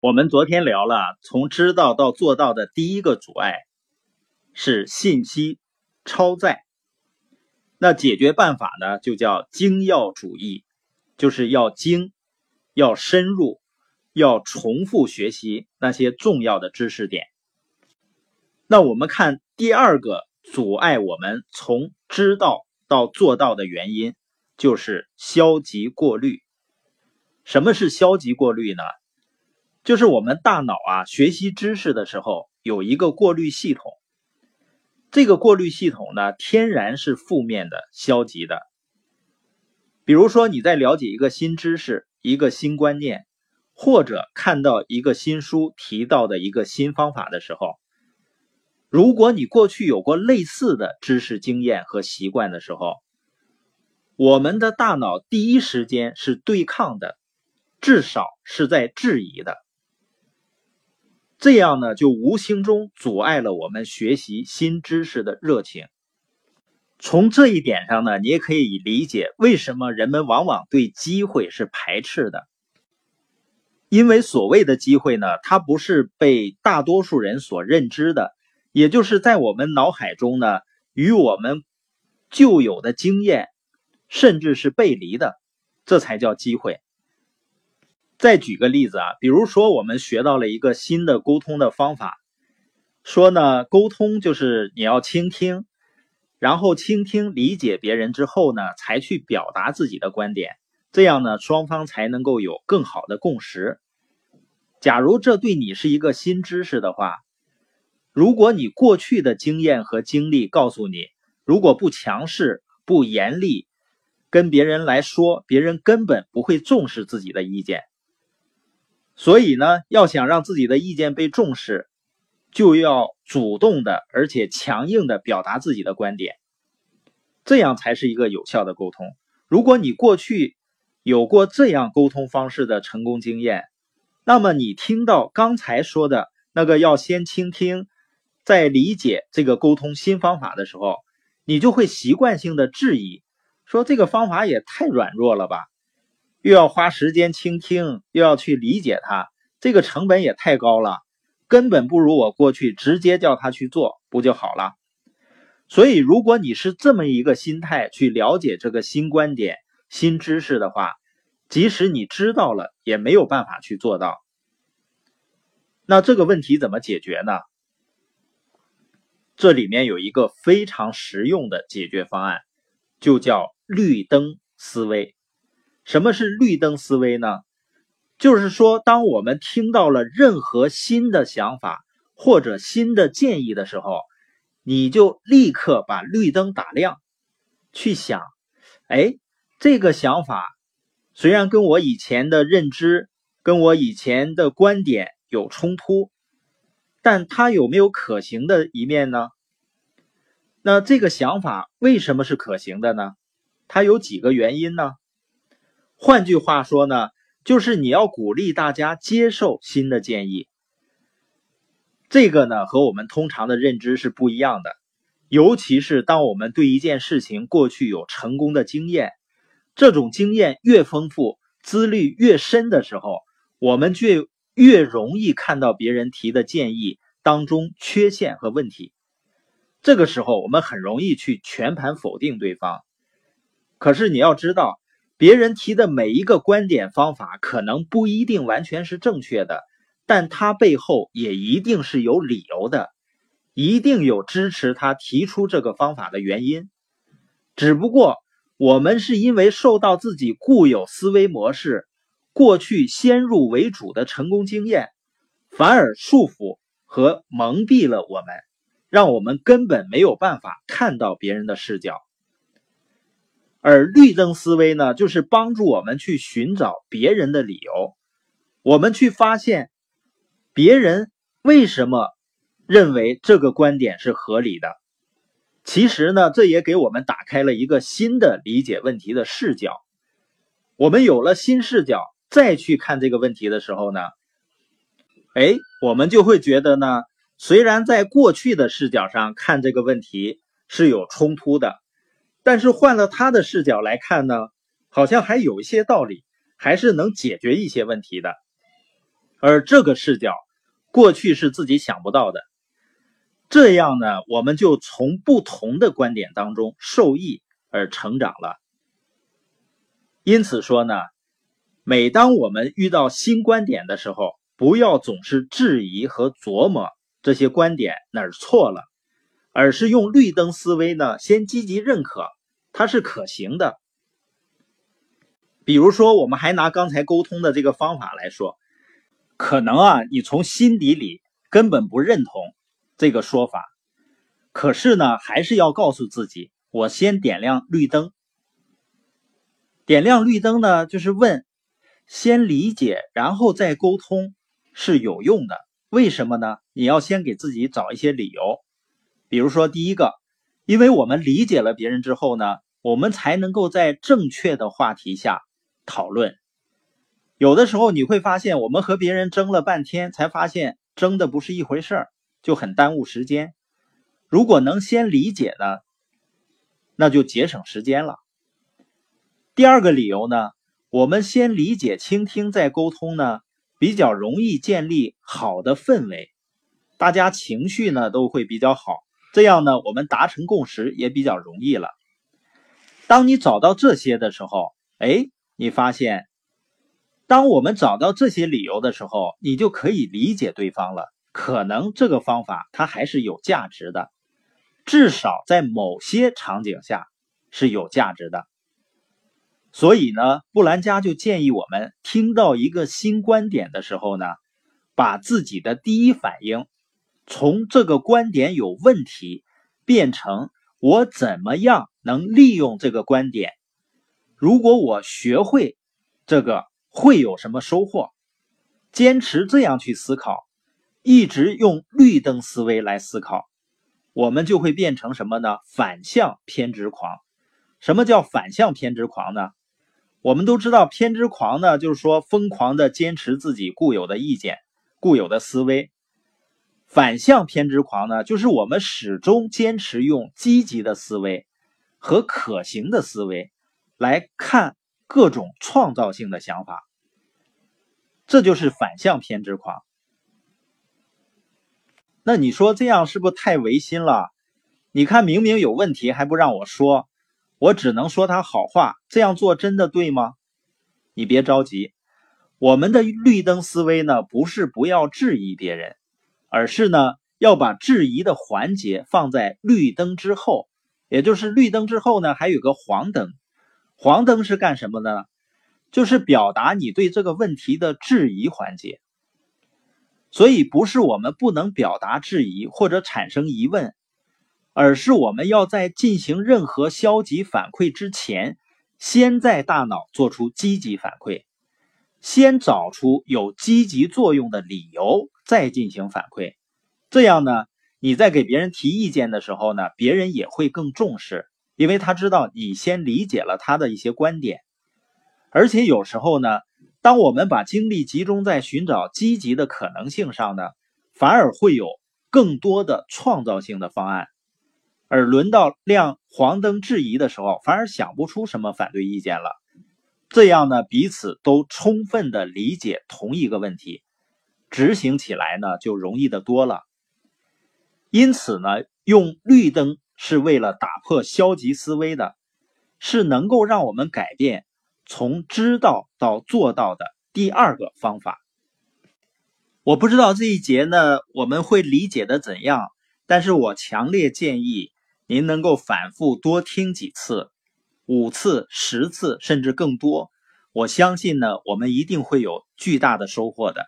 我们昨天聊了，从知道到做到的第一个阻碍是信息超载。那解决办法呢，就叫精要主义，就是要精，要深入，要重复学习那些重要的知识点。那我们看第二个阻碍我们从知道到做到的原因，就是消极过滤。什么是消极过滤呢？就是我们大脑啊，学习知识的时候有一个过滤系统，这个过滤系统呢，天然是负面的、消极的。比如说你在了解一个新知识、一个新观念，或者看到一个新书提到的一个新方法的时候，如果你过去有过类似的知识经验和习惯的时候，我们的大脑第一时间是对抗的，至少是在质疑的。这样呢，就无形中阻碍了我们学习新知识的热情。从这一点上呢，你也可以理解为什么人们往往对机会是排斥的。因为所谓的机会呢，它不是被大多数人所认知的，也就是在我们脑海中呢，与我们旧有的经验甚至是背离的，这才叫机会。再举个例子啊，比如说我们学到了一个新的沟通的方法，说呢，沟通就是你要倾听，然后倾听理解别人之后呢，才去表达自己的观点，这样呢，双方才能够有更好的共识。假如这对你是一个新知识的话，如果你过去的经验和经历告诉你，如果不强势、不严厉跟别人来说，别人根本不会重视自己的意见。所以呢，要想让自己的意见被重视，就要主动的，而且强硬的表达自己的观点，这样才是一个有效的沟通。如果你过去有过这样沟通方式的成功经验，那么你听到刚才说的那个要先倾听，再理解这个沟通新方法的时候，你就会习惯性的质疑，说这个方法也太软弱了吧。又要花时间倾听，又要去理解他，这个成本也太高了，根本不如我过去直接叫他去做不就好了？所以，如果你是这么一个心态去了解这个新观点、新知识的话，即使你知道了，也没有办法去做到。那这个问题怎么解决呢？这里面有一个非常实用的解决方案，就叫绿灯思维。什么是绿灯思维呢？就是说，当我们听到了任何新的想法或者新的建议的时候，你就立刻把绿灯打亮，去想：哎，这个想法虽然跟我以前的认知、跟我以前的观点有冲突，但它有没有可行的一面呢？那这个想法为什么是可行的呢？它有几个原因呢？换句话说呢，就是你要鼓励大家接受新的建议。这个呢和我们通常的认知是不一样的，尤其是当我们对一件事情过去有成功的经验，这种经验越丰富、资历越深的时候，我们就越容易看到别人提的建议当中缺陷和问题。这个时候，我们很容易去全盘否定对方。可是你要知道。别人提的每一个观点方法可能不一定完全是正确的，但他背后也一定是有理由的，一定有支持他提出这个方法的原因。只不过我们是因为受到自己固有思维模式、过去先入为主的成功经验，反而束缚和蒙蔽了我们，让我们根本没有办法看到别人的视角。而律政思维呢，就是帮助我们去寻找别人的理由，我们去发现别人为什么认为这个观点是合理的。其实呢，这也给我们打开了一个新的理解问题的视角。我们有了新视角，再去看这个问题的时候呢，哎，我们就会觉得呢，虽然在过去的视角上看这个问题是有冲突的。但是换了他的视角来看呢，好像还有一些道理，还是能解决一些问题的。而这个视角过去是自己想不到的。这样呢，我们就从不同的观点当中受益而成长了。因此说呢，每当我们遇到新观点的时候，不要总是质疑和琢磨这些观点哪儿错了，而是用绿灯思维呢，先积极认可它是可行的。比如说，我们还拿刚才沟通的这个方法来说，可能啊，你从心底里根本不认同这个说法，可是呢，还是要告诉自己，我先点亮绿灯。点亮绿灯呢，就是问，先理解，然后再沟通是有用的。为什么呢？你要先给自己找一些理由。比如说，第一个，因为我们理解了别人之后呢，我们才能够在正确的话题下讨论。有的时候你会发现，我们和别人争了半天，才发现争的不是一回事儿，就很耽误时间。如果能先理解呢，那就节省时间了。第二个理由呢，我们先理解、倾听再沟通呢，比较容易建立好的氛围，大家情绪呢都会比较好，这样呢我们达成共识也比较容易了。当你找到这些的时候，哎，你发现，当我们找到这些理由的时候，你就可以理解对方了。可能这个方法它还是有价值的，至少在某些场景下是有价值的。所以呢，布兰加就建议我们听到一个新观点的时候呢，把自己的第一反应从这个观点有问题，变成我怎么样能利用这个观点。如果我学会这个，会有什么收获？坚持这样去思考，一直用绿灯思维来思考，我们就会变成什么呢？反向偏执狂。什么叫反向偏执狂呢？我们都知道，偏执狂呢，就是说疯狂的坚持自己固有的意见、固有的思维；反向偏执狂呢，就是我们始终坚持用积极的思维和可行的思维来看各种创造性的想法。这就是反向偏执狂。那你说这样是不是太违心了？你看，明明有问题还不让我说。我只能说他好话，这样做真的对吗？你别着急，我们的绿灯思维呢，不是不要质疑别人，而是呢要把质疑的环节放在绿灯之后，也就是绿灯之后呢还有个黄灯，黄灯是干什么呢？就是表达你对这个问题的质疑环节。所以不是我们不能表达质疑或者产生疑问。而是我们要在进行任何消极反馈之前，先在大脑做出积极反馈，先找出有积极作用的理由，再进行反馈。这样呢，你在给别人提意见的时候呢，别人也会更重视，因为他知道你先理解了他的一些观点。而且有时候呢，当我们把精力集中在寻找积极的可能性上呢，反而会有更多的创造性的方案。而轮到亮黄灯质疑的时候，反而想不出什么反对意见了。这样呢，彼此都充分的理解同一个问题，执行起来呢就容易的多了。因此呢，用绿灯是为了打破消极思维的，是能够让我们改变从知道到做到的第二个方法。我不知道这一节呢我们会理解的怎样，但是我强烈建议。您能够反复多听几次，五次、十次，甚至更多，我相信呢，我们一定会有巨大的收获的。